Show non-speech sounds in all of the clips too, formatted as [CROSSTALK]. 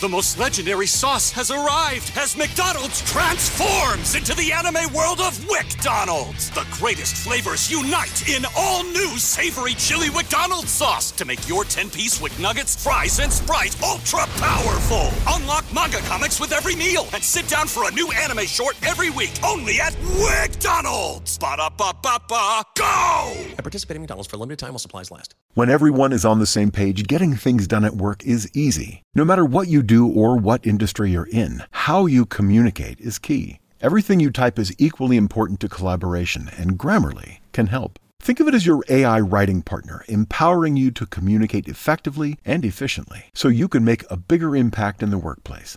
The most legendary sauce has arrived as McDonald's transforms into the anime world of WcDonald's. The greatest flavors unite in all new savory chili McDonald's sauce to make your 10-piece Wick Nuggets, fries, and Sprite ultra powerful. Unlock manga comics with every meal and sit down for a new anime short every week only at WcDonald's. Ba-da-ba-ba-ba, go! At participating in McDonald's for a limited time while supplies last. When everyone is on the same page, getting things done at work is easy. No matter what you do or what industry you're in, how you communicate is key. Everything you type is equally important to collaboration, and Grammarly can help. Think of it as your AI writing partner, empowering you to communicate effectively and efficiently so you can make a bigger impact in the workplace.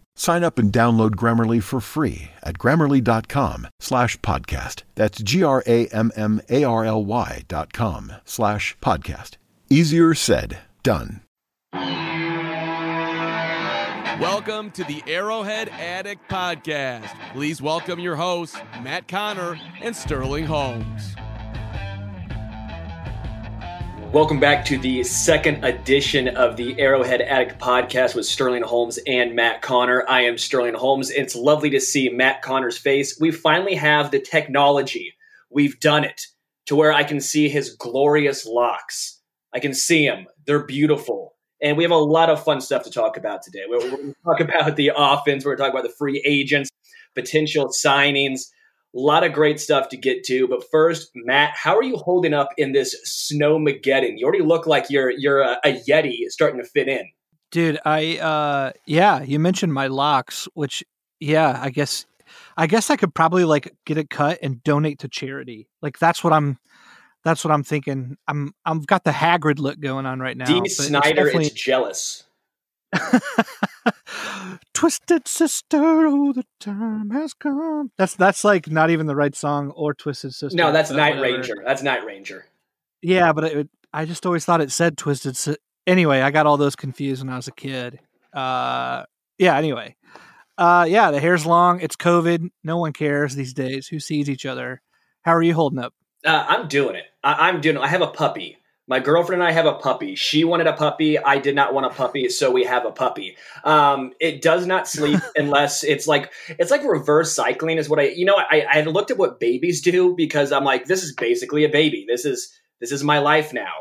Sign up and download Grammarly for free at grammarly.com slash podcast. That's G-R-A-M-M-A-R-L-Y dot com slash podcast. Easier said, done. Welcome to the Arrowhead Addict Podcast. Please welcome your hosts, Matt Connor and Sterling Holmes. Welcome back to the second edition of the Arrowhead Addict podcast with Sterling Holmes and Matt Connor. I am Sterling Holmes. It's lovely to see Matt Connor's face. We finally have the technology. We've done it to where I can see his glorious locks. I can see them. They're beautiful. And we have a lot of fun stuff to talk about today. We're, we're going to talk [LAUGHS] about the offense. We're going to talk about the free agents, potential signings. A lot of great stuff to get to. But first, Matt, how are you holding up in this snowmageddon? You already look like you're you're a, a yeti starting to fit in. Dude, I uh yeah, you mentioned my locks, which yeah, I guess I guess I could probably like get it cut and donate to charity. Like that's what I'm that's what I'm thinking. I'm I've got the Hagrid look going on right now. Snider definitely... is jealous. [LAUGHS] Twisted sister, oh, the time has come. That's that's like not even the right song or Twisted Sister. No, that's Night whatever. Ranger. That's Night Ranger. Yeah, but it, I just always thought it said Twisted. Si- anyway, I got all those confused when I was a kid. Uh, yeah. Anyway, uh, yeah, the hair's long. It's COVID. No one cares these days. Who sees each other? How are you holding up? Uh, I'm doing it. I- I'm doing. It. I have a puppy. My girlfriend and I have a puppy. She wanted a puppy. I did not want a puppy, so we have a puppy. Um, it does not sleep [LAUGHS] unless it's like it's like reverse cycling is what I you know I I looked at what babies do because I'm like this is basically a baby. This is this is my life now.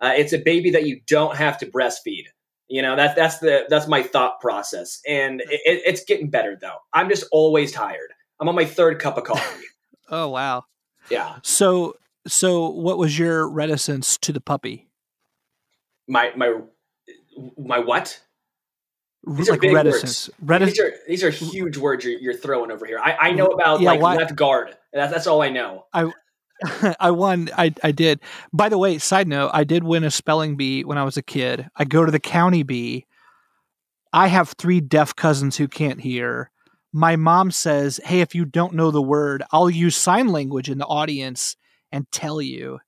Uh, it's a baby that you don't have to breastfeed. You know that's that's the that's my thought process, and it, it's getting better though. I'm just always tired. I'm on my third cup of coffee. [LAUGHS] oh wow. Yeah. So so, what was your reticence to the puppy? My my my what? These like reticence. Retic- these are these are huge words you're, you're throwing over here. I, I know about yeah, like why? left guard. That's that's all I know. I [LAUGHS] I won. I I did. By the way, side note, I did win a spelling bee when I was a kid. I go to the county bee. I have three deaf cousins who can't hear. My mom says, "Hey, if you don't know the word, I'll use sign language in the audience and tell you.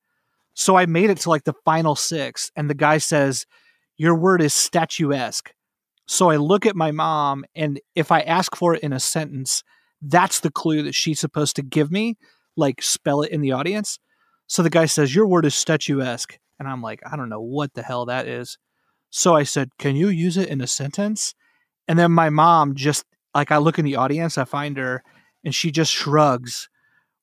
So I made it to like the final six, and the guy says, Your word is statuesque. So I look at my mom, and if I ask for it in a sentence, that's the clue that she's supposed to give me, like spell it in the audience. So the guy says, Your word is statuesque. And I'm like, I don't know what the hell that is. So I said, Can you use it in a sentence? And then my mom just, like, I look in the audience, I find her, and she just shrugs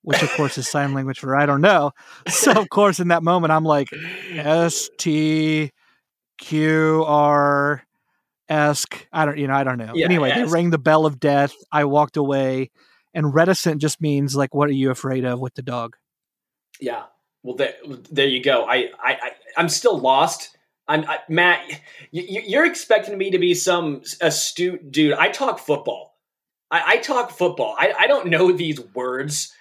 which of course is sign language for I don't know. [LAUGHS] So of course in that moment I'm like S T Q R esque. I don't you know, I don't know. Yeah, anyway, they rang the bell of death. I walked away. And reticent just means like what are you afraid of with the dog? Yeah. Well there, there you go. I I, I am still lost. I'm I, Matt. You, you're expecting me to be some astute dude. I talk football. I, I talk football. I, I don't know these words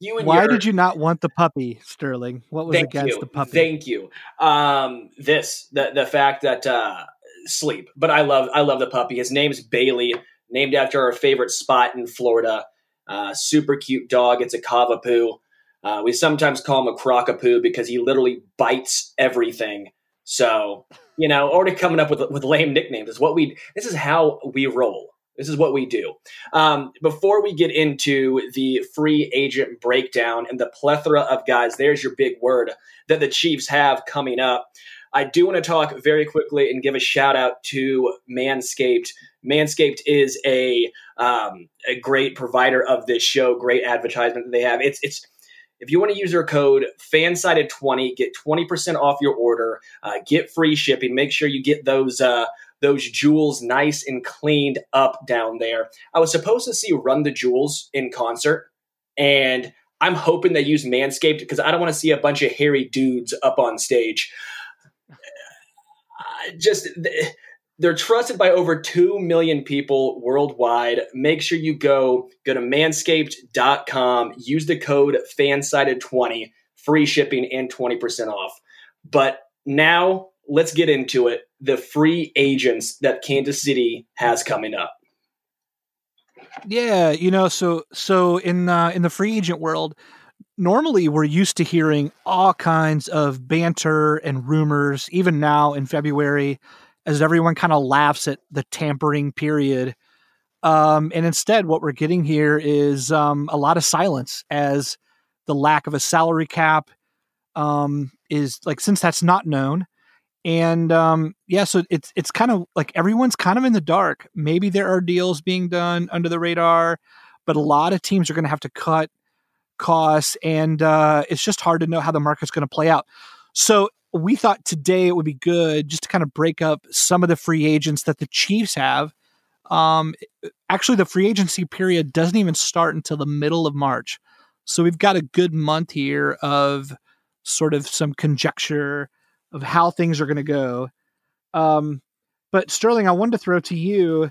You and Why your- did you not want the puppy, Sterling? What was Thank against you. the puppy? Thank you. Um, this the the fact that uh, sleep, but I love I love the puppy. His name's Bailey, named after our favorite spot in Florida. Uh, super cute dog. It's a cavapoo. Uh, we sometimes call him a crocapoo because he literally bites everything. So you know, already coming up with with lame nicknames is what we. This is how we roll. This is what we do. Um, before we get into the free agent breakdown and the plethora of guys, there's your big word that the Chiefs have coming up. I do want to talk very quickly and give a shout out to Manscaped. Manscaped is a um, a great provider of this show, great advertisement that they have. It's it's if you want to use their code fansided20 get 20% off your order uh, get free shipping make sure you get those uh, those jewels nice and cleaned up down there i was supposed to see run the jewels in concert and i'm hoping they use manscaped because i don't want to see a bunch of hairy dudes up on stage just they're trusted by over 2 million people worldwide. Make sure you go go to manscaped.com, use the code fansided20, free shipping and 20% off. But now let's get into it. The free agents that Kansas City has coming up. Yeah, you know, so so in uh, in the free agent world, normally we're used to hearing all kinds of banter and rumors. Even now in February, as everyone kind of laughs at the tampering period, um, and instead what we're getting here is um, a lot of silence as the lack of a salary cap um, is like since that's not known. And um, yeah, so it's it's kind of like everyone's kind of in the dark. Maybe there are deals being done under the radar, but a lot of teams are going to have to cut costs, and uh, it's just hard to know how the market's going to play out. So we thought today it would be good just to kind of break up some of the free agents that the Chiefs have. Um, actually, the free agency period doesn't even start until the middle of March, so we've got a good month here of sort of some conjecture of how things are going to go. Um, but Sterling, I wanted to throw to you,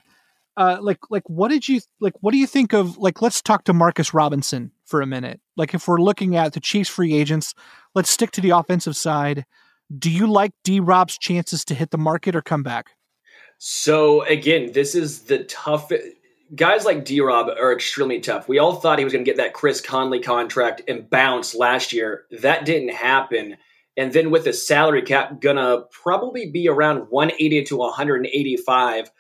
uh, like, like, what did you like? What do you think of like? Let's talk Demarcus Robinson for a minute. Like, if we're looking at the Chiefs free agents, let's stick to the offensive side. Do you like D Rob's chances to hit the market or come back? So again, this is the tough. Guys like D Rob are extremely tough. We all thought he was going to get that Chris Conley contract and bounce last year. That didn't happen. And then with the salary cap gonna probably be around 180 to 185,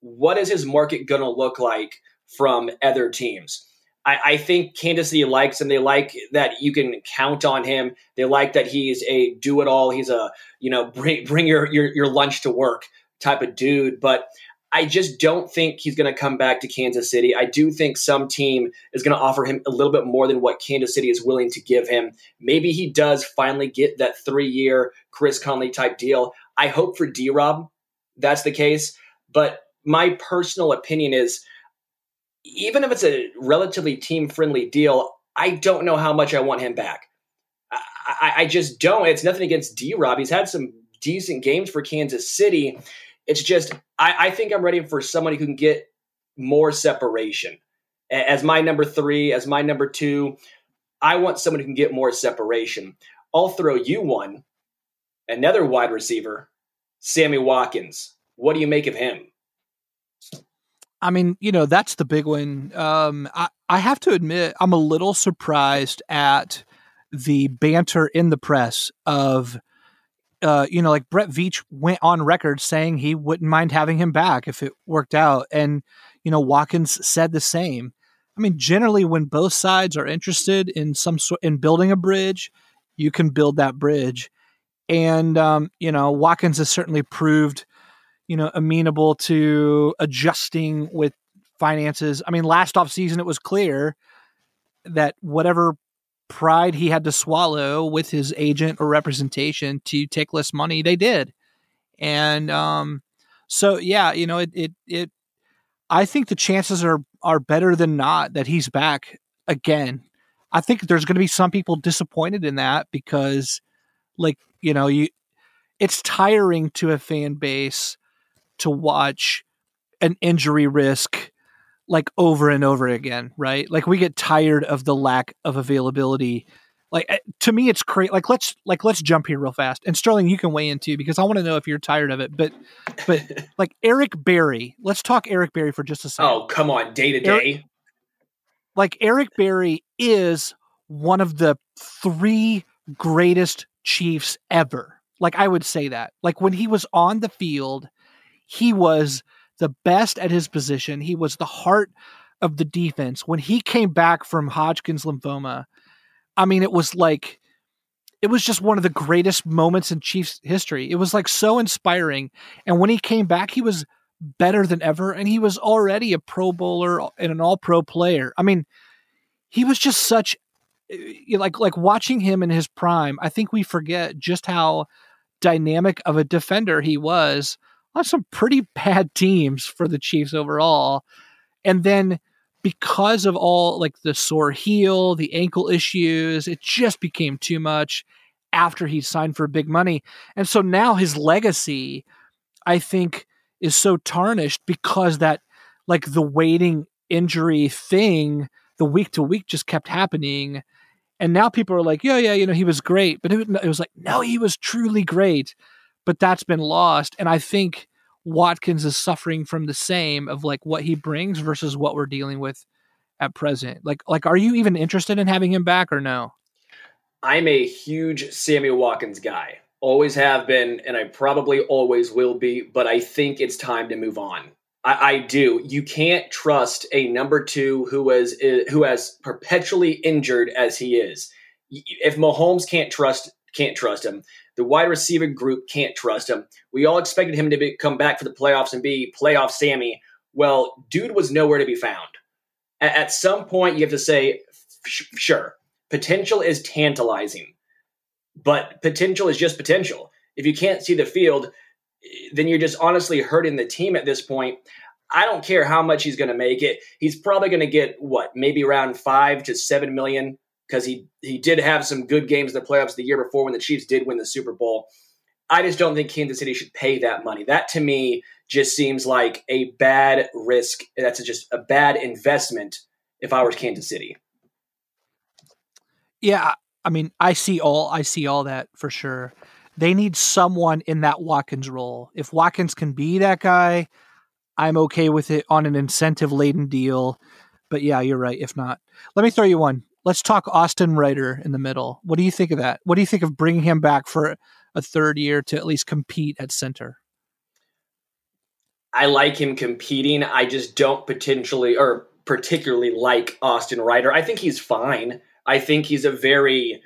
what is his market gonna look like from other teams? I, I think Kansas City likes him. They like that you can count on him. They like that he's a do it all. He's a you know bring bring your your, your lunch to work type of dude. But I just don't think he's going to come back to Kansas City. I do think some team is going to offer him a little bit more than what Kansas City is willing to give him. Maybe he does finally get that three year Chris Conley type deal. I hope for D Rob that's the case. But my personal opinion is even if it's a relatively team friendly deal, I don't know how much I want him back. I, I, just don't. It's nothing against D Rob. He's had some decent games for Kansas City. It's just I, I think I'm ready for somebody who can get more separation. As my number three, as my number two, I want someone who can get more separation. I'll throw you one, another wide receiver, Sammy Watkins. What do you make of him? I mean, you know, that's the big one. Um, I, I have to admit, I'm a little surprised at the banter in the press of, uh, you know, like Brett Veach went on record saying he wouldn't mind having him back if it worked out. And, you know, Watkins said the same. I mean, generally, when both sides are interested in some sort in building a bridge, you can build that bridge. And um, you know, Watkins has certainly proved, you know, amenable to adjusting with finances. I mean, last off season, it was clear that whatever pride he had to swallow with his agent or representation to take less money, they did. And um, so, yeah, you know, it, it, it, I think the chances are, are better than not that he's back again. I think there's going to be some people disappointed in that because, like, you know, you, it's tiring to a fan base to watch an injury risk like over and over again, right? Like we get tired of the lack of availability. Like eh, to me, it's crazy. Like let's like let's jump here real fast. And Sterling, you can weigh in too because I want to know if you're tired of it. But but [LAUGHS] like Eric Berry, let's talk Eric Berry for just a second. Oh come on, day to day. Like Eric Berry is one of the three greatest Chiefs ever. Like I would say that. Like when he was on the field, he was the best at his position. He was the heart of the defense. When he came back from Hodgkin's lymphoma, I mean, it was like it was just one of the greatest moments in Chiefs history. It was like so inspiring. And when he came back, he was better than ever. And he was already a pro bowler and an all pro player. I mean, he was just such eh, like like watching him in his prime, I think we forget just how dynamic of a defender he was on some pretty bad teams for the Chiefs overall. And then because of all like the sore heel, the ankle issues, it just became too much after he signed for big money. And so now his legacy, I think, is so tarnished because that like the waiting injury thing, the week to week just kept happening. And now people are like, yeah, yeah, you know, he was great. But it, it was like, no, he was truly great. But that's been lost. And I think Watkins is suffering from the same of like what he brings versus what we're dealing with at present. Like, like, are you even interested in having him back or no? I'm a huge Sammy Watkins guy. Always have been, and I probably always will be, but I think it's time to move on. I, I do. You can't trust a number two who was eh, who has perpetually injured as he is. If Mahomes can't trust can't trust him, the wide receiver group can't trust him. We all expected him to be, come back for the playoffs and be playoff Sammy. Well, dude was nowhere to be found. At, at some point, you have to say, sure, potential is tantalizing, but potential is just potential. If you can't see the field, then you're just honestly hurting the team at this point. I don't care how much he's going to make it. He's probably going to get what, maybe around five to seven million because he he did have some good games in the playoffs the year before when the Chiefs did win the Super Bowl. I just don't think Kansas City should pay that money. That to me just seems like a bad risk. That's just a bad investment if I was Kansas City. Yeah, I mean, I see all I see all that for sure. They need someone in that Watkins role. If Watkins can be that guy, I'm okay with it on an incentive laden deal. But yeah, you're right. If not, let me throw you one. Let's talk Austin Reiter in the middle. What do you think of that? What do you think of bringing him back for a third year to at least compete at center? I like him competing. I just don't potentially or particularly like Austin Reiter. I think he's fine. I think he's a very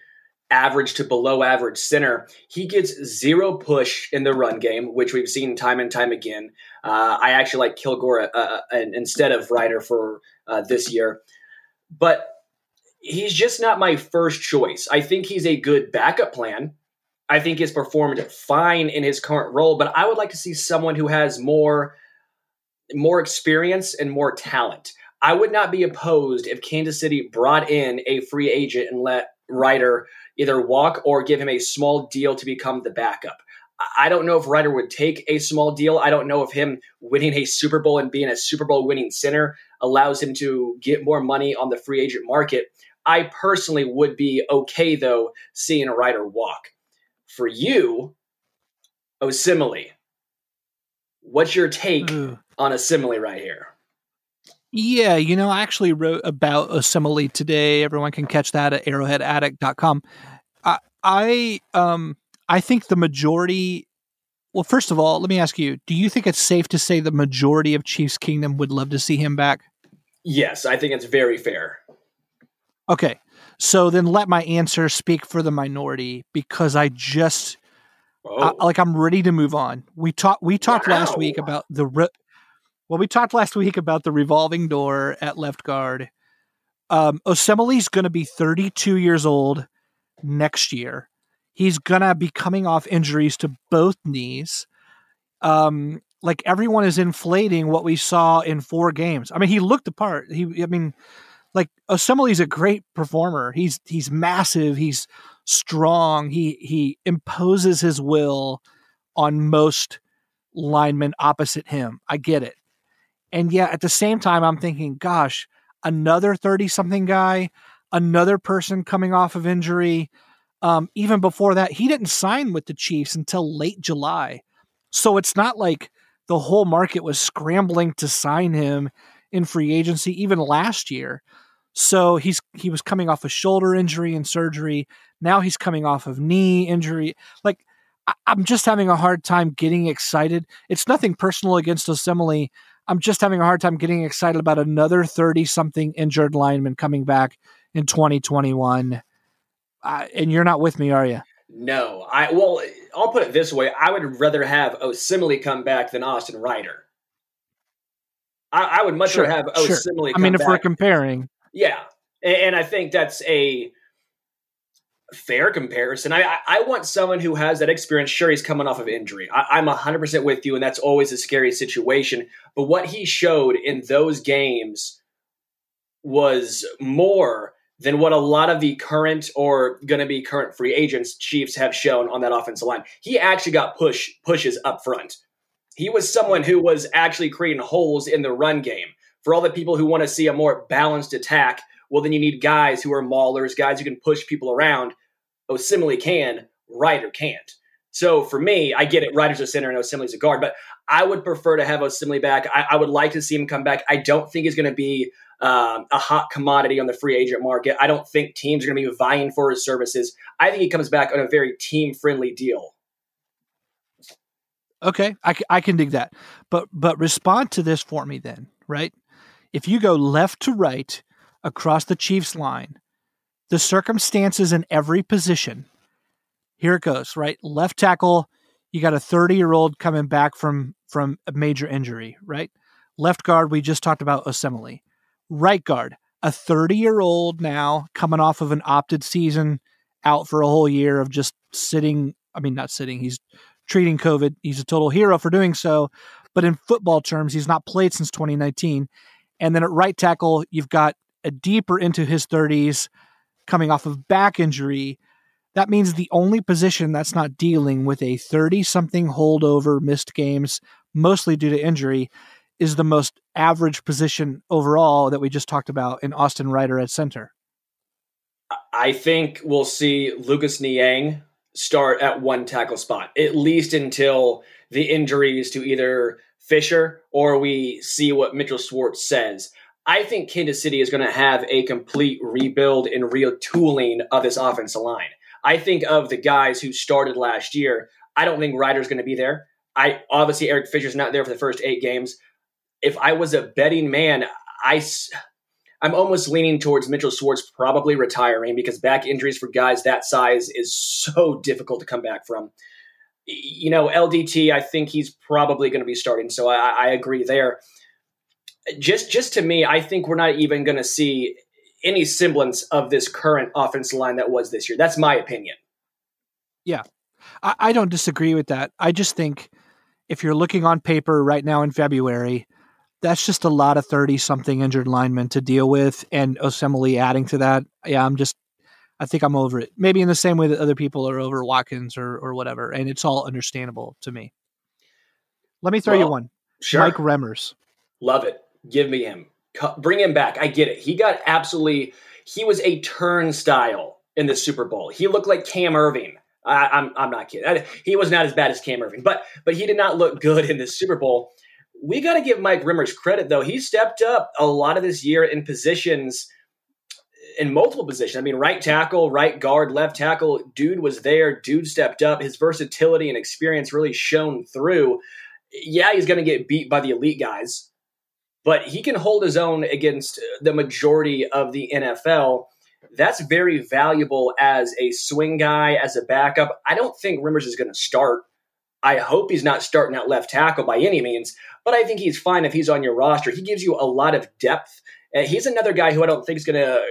average to below average center. He gets zero push in the run game, which we've seen time and time again. Uh, I actually like Kilgore uh, uh instead of Reiter for uh, this year, but he's just not my first choice. I think he's a good backup plan. I think he's performed fine in his current role, but I would like to see someone who has more more experience and more talent. I would not be opposed if Kansas City brought in a free agent and let Reiter either walk or give him a small deal to become the backup. I don't know if Reiter would take a small deal. I don't know if him winning a Super Bowl and being a Super Bowl winning center allows him to get more money on the free agent market. I personally would be okay though seeing a Reiter walk. For you, Osemele, what's your take Ooh. on Osemele right here? Yeah, you know, I actually wrote about Osemele today. Everyone can catch that at arrowheadaddict.com. I, I um I think the majority well, first of all, let me ask you, do you think it's safe to say the majority of Chiefs Kingdom would love to see him back? Yes, I think it's very fair. Okay. So then let my answer speak for the minority because I just I, like I'm ready to move on. We talked we talked wow. last week about the re- well, we talked last week about the revolving door at left guard. Um, Osemele's going to be 32 years old next year. He's going to be coming off injuries to both knees. Um, like everyone is inflating what we saw in four games. I mean, he looked the part. He, I mean, like Osemele's a great performer. He's he's massive. He's strong. He he imposes his will on most linemen opposite him. I get it. And yet at the same time, I'm thinking, gosh, another 30 something guy, another person coming off of injury. Um, even before that, he didn't sign with the Chiefs until late July. So it's not like the whole market was scrambling to sign him in free agency even last year. So he's he was coming off a shoulder injury and surgery. Now he's coming off of knee injury. Like I, am just having a hard time getting excited. It's nothing personal against Osemele. I'm just having a hard time getting excited about another 30 something injured lineman coming back in 2021. Uh, and you're not with me, are you? No, I well, I'll put it this way: I would rather have Osemele come back than Austin Reiter. I, I would much sure, rather have Osemele. Sure. I mean, if back. we're comparing, yeah, and, I think that's a fair comparison. I, I, want someone who has that experience. Sure, he's coming off of injury. I, I'm hundred percent with you, and that's always a scary situation. But what he showed in those games was more than what a lot of the current or going to be current free agents Chiefs have shown on that offensive line. He actually got push pushes up front. He was someone who was actually creating holes in the run game. For all the people who want to see a more balanced attack, well, then you need guys who are maulers, guys who can push people around. Osemele can, Reiter can't. So for me, I get it. Reiter's a center and Osemele's a guard, but I would prefer to have Osemele back. I, I would like to see him come back. I don't think he's going to be um, a hot commodity on the free agent market. I don't think teams are going to be vying for his services. I think he comes back on a very team friendly deal. Okay, I, I can dig that, but but respond to this for me then, right? If you go left to right across the Chiefs line, the circumstances in every position. Here it goes, right? Left tackle, you got a 30 year old coming back from from a major injury, right? Left guard, we just talked about Osemele right guard, a 30 year old now coming off of an opted season out for a whole year of just sitting. I mean, not sitting, he's treating COVID. He's a total hero for doing so. But in football terms, he's not played since 2019. And then at right tackle, you've got a deeper into his 30s coming off of back injury. That means the only position that's not dealing with a 30 something holdover, missed games, mostly due to injury, is the most average position overall that we just talked about in Austin Reiter at center? I think we'll see Lucas Niang start at one tackle spot, at least until the injuries to either Fisher or we see what Mitchell Schwartz says. I think Kansas City is going to have a complete rebuild and retooling of this offensive line. I think of the guys who started last year. I don't think Reiter's going to be there. I obviously Eric Fisher's not there for the first eight games if I was a betting man, I I'm almost leaning towards Mitchell Schwartz probably retiring because back injuries for guys that size is so difficult to come back from. You know, LDT, I think he's probably going to be starting, so I, I agree there. Just, just to me, I think we're not even going to see any semblance of this current offensive line that was this year. That's my opinion. Yeah, I, I don't disagree with that. I just think if you're looking on paper right now in February, that's just a lot of 30 something injured linemen to deal with and Osemele adding to that. Yeah, I'm just I think I'm over it. Maybe in the same way that other people are over Watkins or or whatever, and it's all understandable to me. Let me throw well, you one. Sure. Mike Remmers. Love it. Give me him. Bring him back. I get it. He got absolutely he was a turnstile in the Super Bowl. He looked like Cam Erving. I, I'm I'm not kidding. He was not as bad as Cam Erving, but but he did not look good in the Super Bowl we got to give Mike Remmers credit, though. He stepped up a lot of this year in positions, in multiple positions. I mean, right tackle, right guard, left tackle. Dude was there. Dude stepped up. His versatility and experience really shone through. Yeah, he's going to get beat by the elite guys, but he can hold his own against the majority of the NFL. That's very valuable as a swing guy, as a backup. I don't think Remmers is going to start. I hope he's not starting at left tackle by any means, but I think he's fine if he's on your roster. He gives you a lot of depth. Uh, he's another guy who I don't think is going to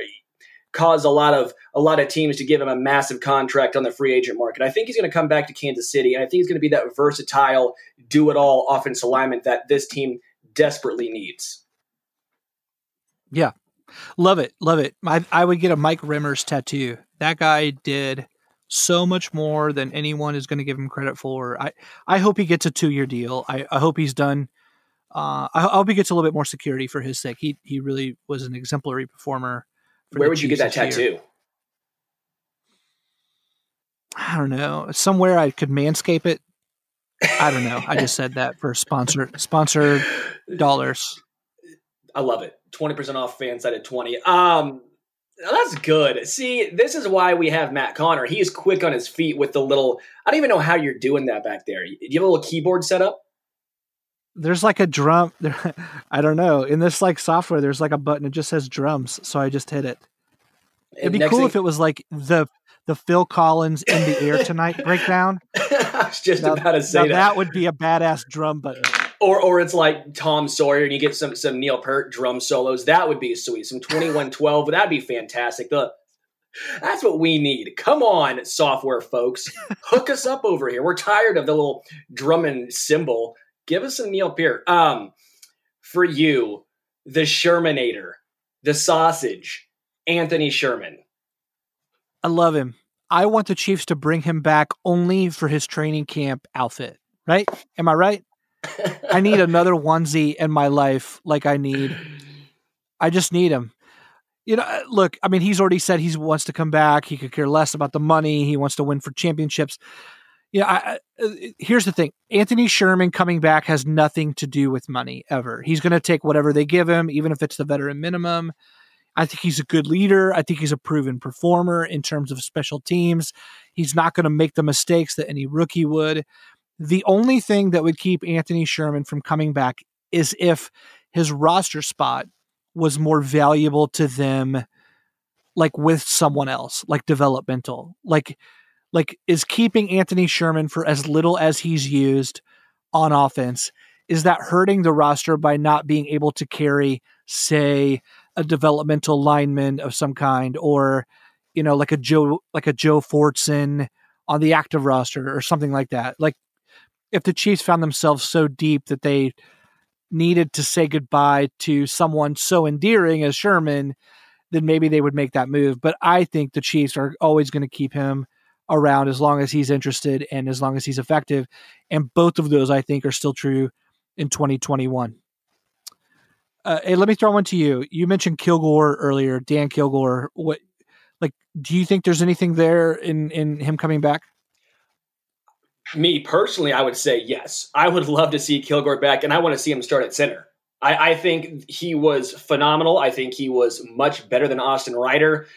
cause a lot of a lot of teams to give him a massive contract on the free agent market. I think he's going to come back to Kansas City, and I think he's going to be that versatile, do it all offense alignment that this team desperately needs. Yeah, love it, love it. I, I would get a Mike Remmers tattoo. That guy did so much more than anyone is going to give him credit for. I I hope he gets a two year deal. I, I hope he's done Uh, I, I hope he gets a little bit more security for his sake. He he really was an exemplary performer. Where would you get that Chiefs this year. tattoo? I don't know. Somewhere I could manscape it. I don't know. I just [LAUGHS] said that for sponsor sponsored dollars. I love it. 20% off fansided20. Um that's good. See, this is why we have Matt Connor. He is quick on his feet with the little I don't even know how you're doing that back there. Do you have a little keyboard set up? There's like a drum. [LAUGHS] I don't know. In this like software, there's like a button. It just says drums, so I just hit it. It'd be cool thing- if it was like the the Phil Collins in the air tonight [LAUGHS] breakdown. I was just Now- about to say that. that would be a badass drum button. Or or it's like Tom Sawyer and you get some some Neil Peart drum solos. That would be sweet. Some 2112, that'd be fantastic. The that's what we need. Come on, software folks. [LAUGHS] Hook us up over here. We're tired of the little drumming cymbal. Give us some Neil Peart. Um, for you, the Shermanator, the sausage, Anthony Sherman. I love him. I want the Chiefs to bring him back only for his training camp outfit. Right? Am I right? I need [LAUGHS] another onesie in my life like I need. I just need him. You know, uh, look, I mean, he's already said he wants to come back. He could care less about the money. He wants to win for championships. Yeah, I, uh, here's the thing Anthony Sherman coming back has nothing to do with money ever. He's going to take whatever they give him, even if it's the veteran minimum. I think he's a good leader. I think he's a proven performer in terms of special teams. He's not going to make the mistakes that any rookie would. The only thing that would keep Anthony Sherman from coming back is if his roster spot was more valuable to them like with someone else, like developmental. Like like is keeping Anthony Sherman for as little as he's used on offense is that hurting the roster by not being able to carry say a developmental lineman of some kind or you know like a Joe like a Joe Fortson on the active roster or something like that. Like if the Chiefs found themselves so deep that they needed to say goodbye to someone so endearing as Sherman, then maybe they would make that move. But I think the Chiefs are always going to keep him around as long as he's interested and as long as he's effective. And both of those, I think, are still true in 2021. Uh, hey, let me throw one to you. You mentioned Kilgore earlier, Dan Kilgore. What, like, do you think there's anything there in in him coming back? Me personally, I would say yes. I would love to see Kilgore back, and I want to see him start at center. I, I think he was phenomenal. I think he was much better than Austin Reiter.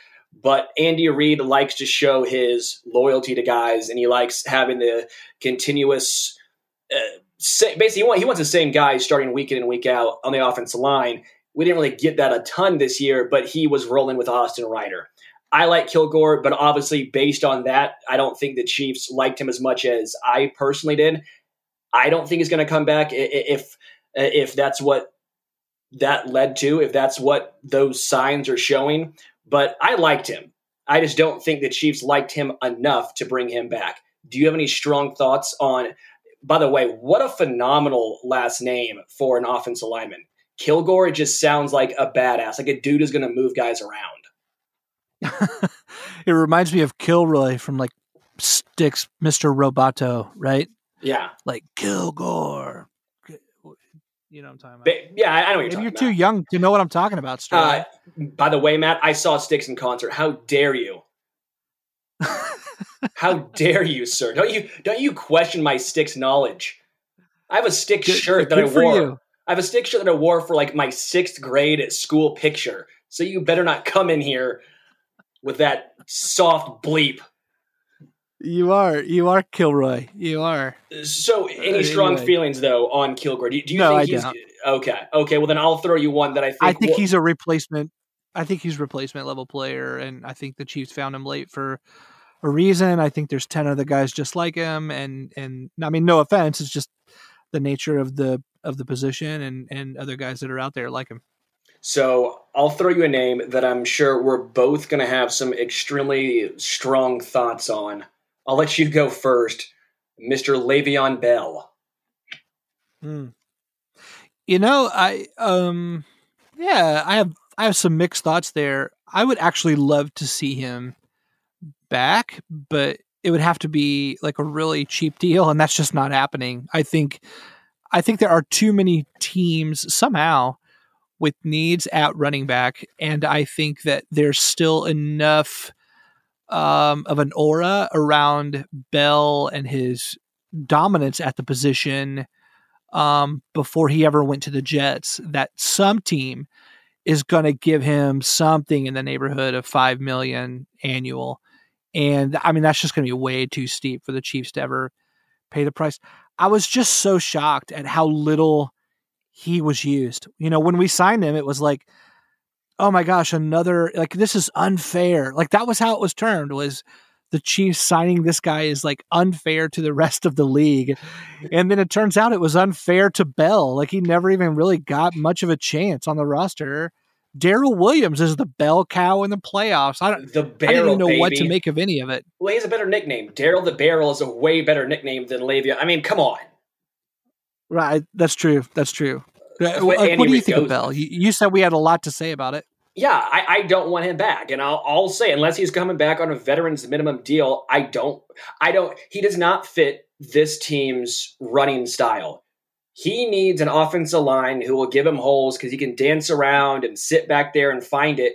But Andy Reid likes to show his loyalty to guys, and he likes having the continuous. Uh, sa- basically, he, want, he wants the same guys starting week in and week out on the offensive line. We didn't really get that a ton this year, but he was rolling with Austin Reiter. I like Kilgore, but obviously, based on that, I don't think the Chiefs liked him as much as I personally did. I don't think he's going to come back if if that's what that led to, if that's what those signs are showing. But I liked him. I just don't think the Chiefs liked him enough to bring him back. Do you have any strong thoughts on? By the way, what a phenomenal last name for an offensive lineman. Kilgore just sounds like a badass, like a dude who's going to move guys around. [LAUGHS] it reminds me of Kilroy from like Styx, Mr. Roboto, right? Yeah, Like Kilgore. You know what I'm talking about. Ba- yeah, I I know what you're Maybe talking you're about. too young to know what I'm talking about, Sterling. Uh, by the way, Matt, I saw Styx in concert. How dare you? [LAUGHS] How dare you, sir? Don't you don't you question my Styx knowledge? I have a Styx Good- shirt that good I for wore. you. I have a Styx shirt that I wore for like my sixth grade at school picture. So you better not come in here with that soft bleep. You are. You are Kilroy. You are. So, any strong anyway. feelings though on Kilgore? Do, do you No, think I he's don't. okay? Okay, well then I'll throw you one that I think. I think will- he's a replacement. I think he's replacement level player, and I think the Chiefs found him late for a reason. I think there's ten other guys just like him, and and I mean, no offense, it's just the nature of the of the position, and and other guys that are out there like him. So I'll throw you a name that I'm sure we're both going to have some extremely strong thoughts on. I'll let you go first, Mr. Le'Veon Bell. Hmm. You know, I um, yeah, I have I have some mixed thoughts there. I would actually love to see him back, but it would have to be like a really cheap deal, and that's just not happening. I think I think there are too many teams somehow with needs at running back, and I think that there's still enough um, of an aura around Bell and his dominance at the position um, before he ever went to the Jets that some team is going to give him something in the neighborhood of five million annual, and I mean that's just going to be way too steep for the Chiefs to ever pay the price. I was just so shocked at how little he was used. You know, when we signed him, it was like, oh my gosh, another like this is unfair. Like that was how it was termed was the Chiefs signing this guy is like unfair to the rest of the league. And then it turns out it was unfair to Bell. Like he never even really got much of a chance on the roster. Darrel Williams is the bell cow in the playoffs. I don't, the barrel, I don't even know baby. what to make of any of it. Well, he has a better nickname. Darrel the Barrel is a way better nickname than Le'Veon. I mean, come on. Right, that's true. That's true. That's what, do you think goes- of Bell? You, you said we had a lot to say about it. Yeah, I, I don't want him back, and I'll, I'll say unless he's coming back on a veterans minimum deal, I don't. I don't. He does not fit this team's running style. He needs an offensive line who will give him holes because he can dance around and sit back there and find it.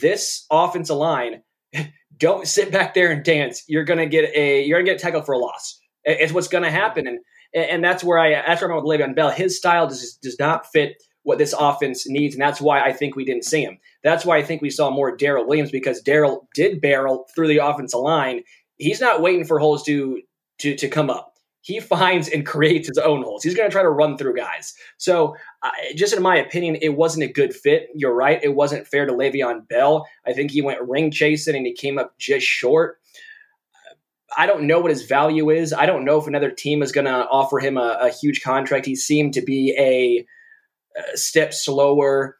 This offensive line, [LAUGHS] don't sit back there and dance. You're gonna get a you're gonna get tackled for a loss. It's what's gonna happen, and and that's where I that's where I'm with Le'Veon Bell. His style does does not fit what this offense needs, and that's why I think we didn't see him. That's why I think we saw more Darrel Williams because Darrel did barrel through the offensive line. He's not waiting for holes to to to come up. He [LAUGHS] finds and creates his own holes. He's going to try to run through guys. So, uh, just in my opinion, it wasn't a good fit. You're right; it wasn't fair to Le'Veon Bell. I think he went ring chasing and he came up just short. I don't know what his value is. I don't know if another team is going to offer him a, a huge contract. He seemed to be a, a step slower.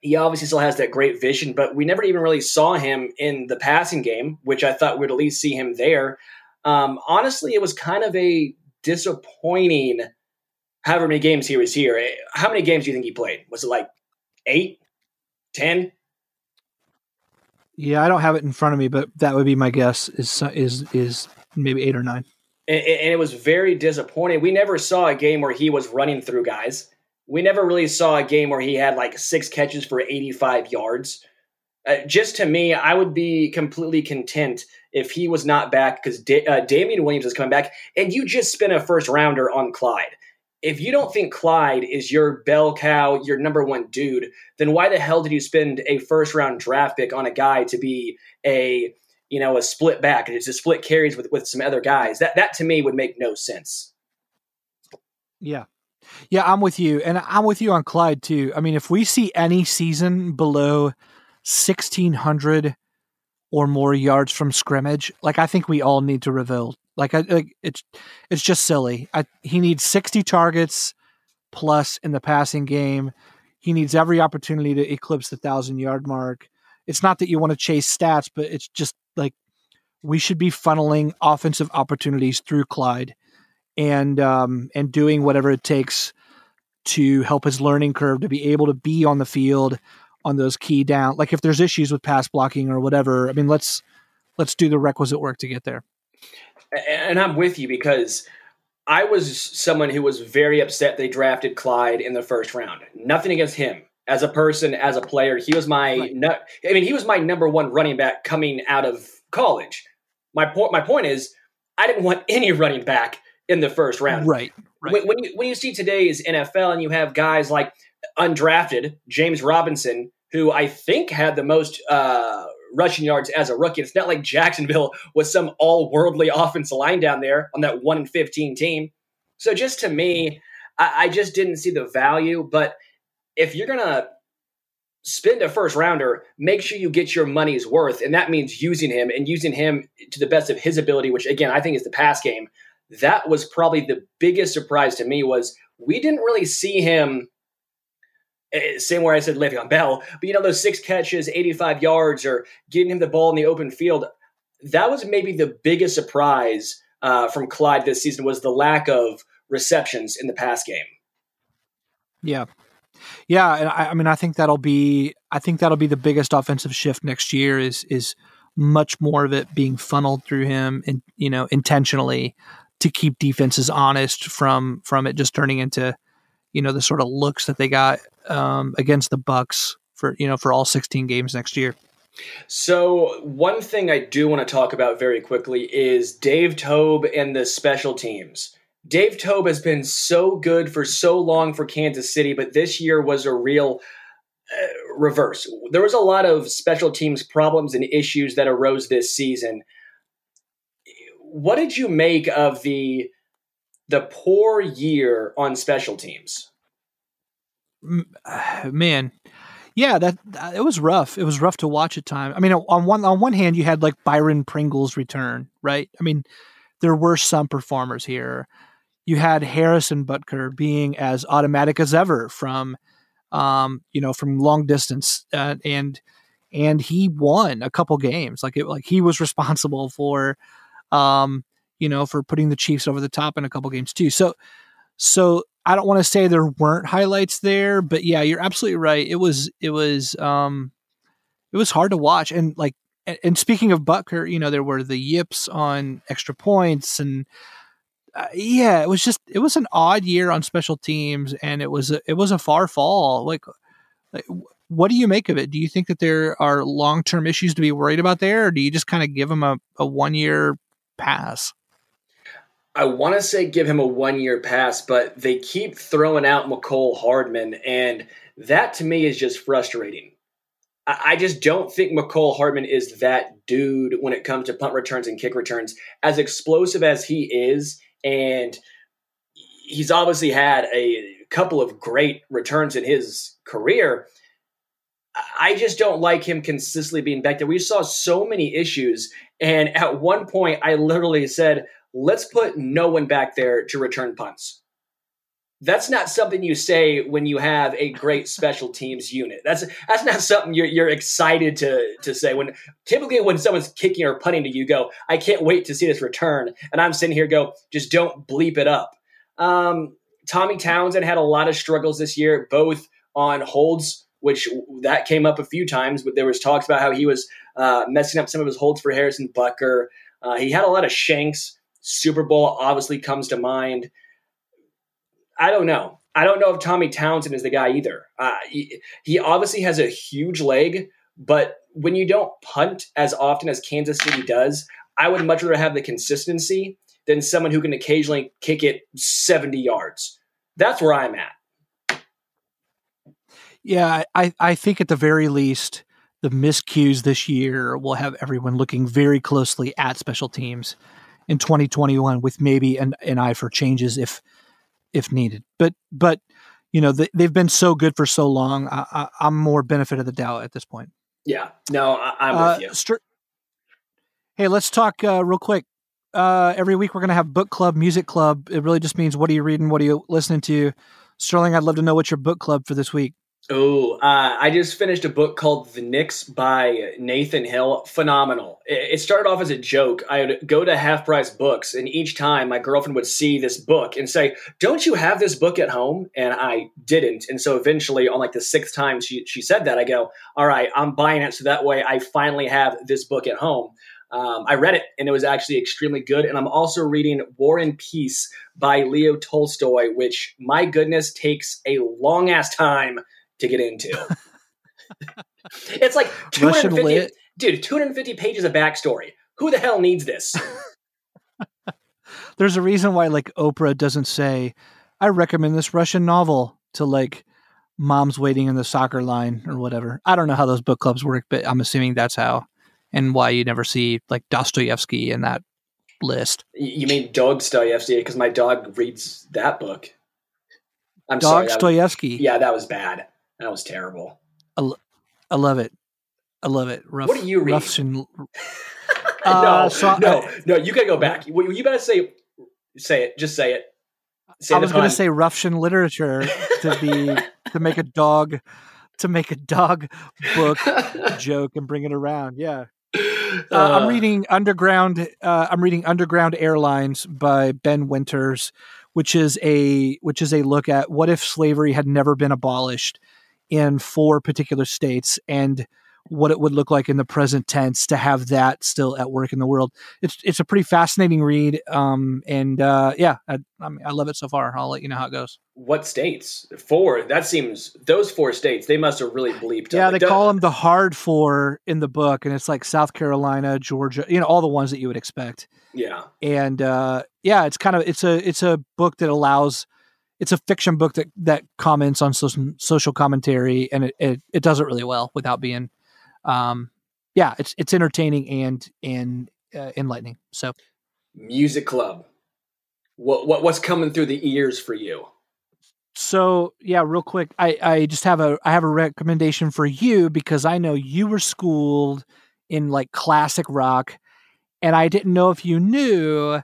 He obviously still has that great vision, but we never even really saw him in the passing game, which I thought we'd at least see him there. Um, honestly, it was kind of a disappointing. However many games he was here, Eh, how many games do you think he played? Was it like eight, ten? Yeah, I don't have it in front of me, but that would be my guess. Is is is maybe eight or nine. and, and it was very disappointing. We never saw a game where he was running through guys. We never really saw a game where he had like six catches for 85 yards. Uh, just to me, I would be completely content if he was not back because da- uh, Damien Williams is coming back, and you just spent a first rounder on Clyde. If you don't think Clyde is your bell cow, your number one dude, then why the hell did you spend a first round draft pick on a guy to be a you know a split back and it's a split carries with with some other guys? That that to me would make no sense. Yeah. Yeah, I'm with you. And I'm with you on Clyde too. I mean, if we see any season below 1600 or more yards from scrimmage, like I think we all need to reveal. Like I like it's it's just silly. I, he needs 60 targets plus in the passing game. He needs every opportunity to eclipse the 1000 yard mark. It's not that you want to chase stats, but it's just like we should be funneling offensive opportunities through Clyde and um, and doing whatever it takes to help his learning curve to be able to be on the field on those key down. Like if there's issues with pass blocking or whatever, I mean, let's let's do the requisite work to get there. And I'm with you because I was someone who was very upset they drafted Clyde in the first round. Nothing against him as a person, as a player. He was my, Right. nu- I mean, he was my number one running back coming out of college. My point, my point is, I didn't want any running back in the first round. Right. Right. When, when you when you see today's NFL and you have guys like undrafted James Robinson, who I think had the most uh, rushing yards as a rookie. It's not like Jacksonville was some all worldly offensive line down there on that one in fifteen team. So just to me, I, I just didn't see the value. But if you're gonna spend a first rounder, make sure you get your money's worth, and that means using him and using him to the best of his ability. Which again, I think is the pass game that was probably the biggest surprise to me was we didn't really see him same where I said Le'Veon Bell, but you know those six catches, 85 yards, or getting him the ball in the open field. That was maybe the biggest surprise uh, from Clyde this season was the lack of receptions in the pass game. Yeah. Yeah, and I, I mean, I think that'll be, I think that'll be the biggest offensive shift next year. Is is much more of it being funneled through him, and you know, intentionally to keep defenses honest from from it just turning into you know the sort of looks that they got um, against the Bucks for you know for all 16 games next year. So one thing I do want to talk about very quickly is Dave Toub and the special teams. Dave Toub has been so good for so long for Kansas City, but this year was a real uh, reverse. There was a lot of special teams problems and issues that arose this season. What did you make of the the poor year on special teams? Man, yeah, that, that, it was rough. It was rough to watch at times. I mean, on one on one hand, you had like Byron Pringle's return, right? I mean, there were some performers here you had Harrison Butker being as automatic as ever from, um, you know, from long distance, uh, and and he won a couple games. Like it, like he was [LAUGHS] responsible for, um, you know, for putting the Chiefs over the top in a couple games too. So, so I don't want to say there weren't highlights there, but yeah, you're absolutely right. It was it was um, it was hard to watch, and like and speaking of Butker, you know, there were the yips on extra points and uh, yeah, it was just it was an odd year on special teams, and it was a, it was a far fall. Like, like, what do you make of it? Do you think that there are long term issues to be worried about there, or do you just kind of give them a, a one year pass? I want to say give him a one year pass, but they keep throwing out Mecole Hardman, and that to me is just frustrating. I just don't think Mecole Hardman is that dude when it comes to punt returns and kick returns. As explosive as he is, and he's obviously had a couple of great returns in his career. I just don't like him consistently being back there. We saw so many issues, and at one point, I literally said, "Let's put no one back there to return punts." That's not something you say when you have a great special teams unit. That's that's not something you're you're excited to to say. When typically when someone's kicking or punting to you, go, I can't wait to see this return. And I'm sitting here, go, just don't bleep it up. Um, Tommy Townsend had a lot of struggles this year, both on holds, which that came up a few times, but there was talks about how he was uh, messing up some of his holds for Harrison Butker. Uh, he had a lot of shanks. Super Bowl obviously comes to mind. I don't know. I don't know if Tommy Townsend is the guy either. Uh, he, he obviously has a huge leg, but when you don't punt as often as Kansas City does, I would much rather have the consistency than someone who can occasionally kick it 70 yards. That's where I'm at. Yeah, I, I think at the very least, the miscues this year will have everyone looking very closely at special teams in 2021 with maybe an, an eye for changes if – if needed. But but you know they, have been so good for so long. I, am more benefit of the doubt at this point. Yeah, no, I, am uh, with you. Hey, let's talk uh, real quick. Uh, every week we're going to have book club, music club. It really just means what are you reading, what are you listening to. Sterling, I'd love to know what your book club for this week. Oh, uh, I just finished a book called The Nix by Nathan Hill. Phenomenal. It started off as a joke. I would go to half price books, and each time my girlfriend would see this book and say, Don't you have this book at home? And I didn't. And so eventually, on like the sixth time she, she said that, I go, All right, I'm buying it. So that way I finally have this book at home. Um, I read it and it was actually extremely good. And I'm also reading War and Peace by Leo Tolstoy, which, my goodness, takes a long ass time to get into. [LAUGHS] it's like 250, dude, 250 pages of backstory. Who the hell needs this? [LAUGHS] There's a reason why like Oprah doesn't say, I recommend this Russian novel to like moms waiting in the soccer line or whatever. I don't know how those book clubs work, but I'm assuming that's how and why you never see like Dostoevsky in that list. You mean Dog Dostoevsky because my dog reads that book. I'm Dog sorry, Dostoevsky. yeah, that was bad. That was terrible. I, I love it. I love it. Rough, what do you read? Russian. [LAUGHS] uh, no, so no, I, no. You gotta go back. You, you better say, say it. Just say it. Say I was going to say Russian literature to be [LAUGHS] to make a dog to make a dog book [LAUGHS] joke and bring it around. Yeah. Uh, uh, I'm reading Underground. Uh, I'm reading Underground Airlines by Ben Winters, which is a which is a look at what if slavery had never been abolished in four particular states and what it would look like in the present tense to have that still at work in the world. It's it's a pretty fascinating read, um, and uh, yeah, I, I, mean, I love it so far. I'll let you know how it goes. What states? Four. That seems those four states. They must have really bleeped. Yeah, they call them the hard four in the book, and it's like South Carolina, Georgia, you know, all the ones that you would expect. Yeah, and uh, yeah, it's kind of it's a it's a book that allows. It's a fiction book that that comments on social social commentary, and it, it, it does it really well without being um, yeah, it's it's entertaining and and uh, enlightening. So, music club, what what what's coming through the ears for you? So yeah, real quick, I I just have a I have a recommendation for you because I know you were schooled in like classic rock, and I didn't know if you knew,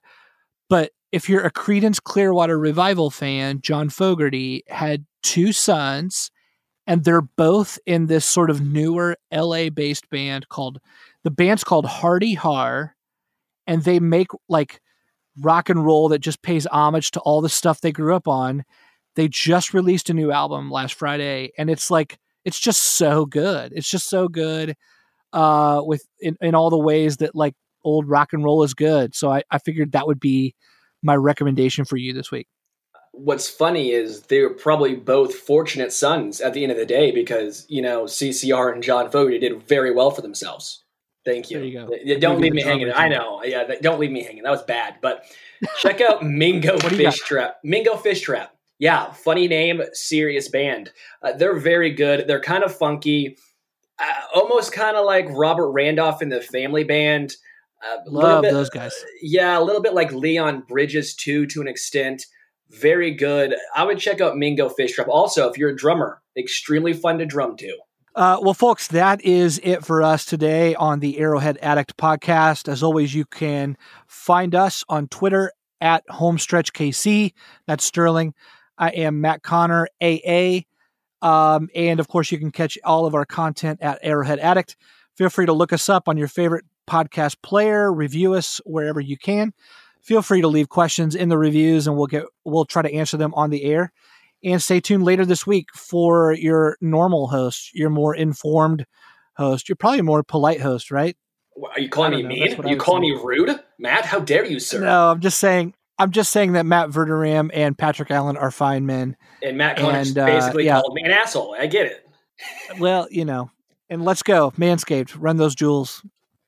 but if you're a Creedence Clearwater Revival fan, John Fogerty had two sons and they're both in this sort of newer LA based band called the band's called Hearty Har and they make like rock and roll that just pays homage to all the stuff they grew up on. They just released a new album last Friday and it's like it's just so good. It's just so good uh with in, in all the ways that like old rock and roll is good. So I, I figured that would be my recommendation for you this week what's funny is they're probably both fortunate sons at the end of the day because you know CCR and John Fogerty did very well for themselves. Thank you. you go. Don't leave me hanging. I know. Yeah, don't leave me hanging. That was bad. But [LAUGHS] check out Mingo Fishtrap. Mingo Fishtrap. Yeah, funny name, serious band. Uh, they're very good. They're kind of funky, uh, almost kind of like Robert Randolph in the Family Band. Uh, Love bit, those guys. yeah, a little bit like Leon Bridges too, to an extent very good. I would check out Mingo Fishtrap. Also, if you're a drummer, extremely fun to drum to. Uh, well, folks, that is it for us today on the Arrowhead Addict podcast. As always, you can find us on Twitter at HomestretchKC. That's Sterling. I am Matt Conner, AA. Um, and of course, you can catch all of our content at Arrowhead Addict. Feel free to look us up on your favorite podcast player, review us wherever you can feel free to leave questions in the reviews and we'll get we'll try to answer them on the air. And stay tuned later this week for your normal host, your more informed host. You're probably a more polite host, right? Are you calling me know, mean? Are you calling me rude? Matt, how dare you, sir? No, I'm just saying I'm just saying that Matt Verderame and Patrick Allen are fine men. And Matt Conner uh, basically yeah. called me an asshole. I get it. well, you know, and let's go. Manscaped, run those jewels.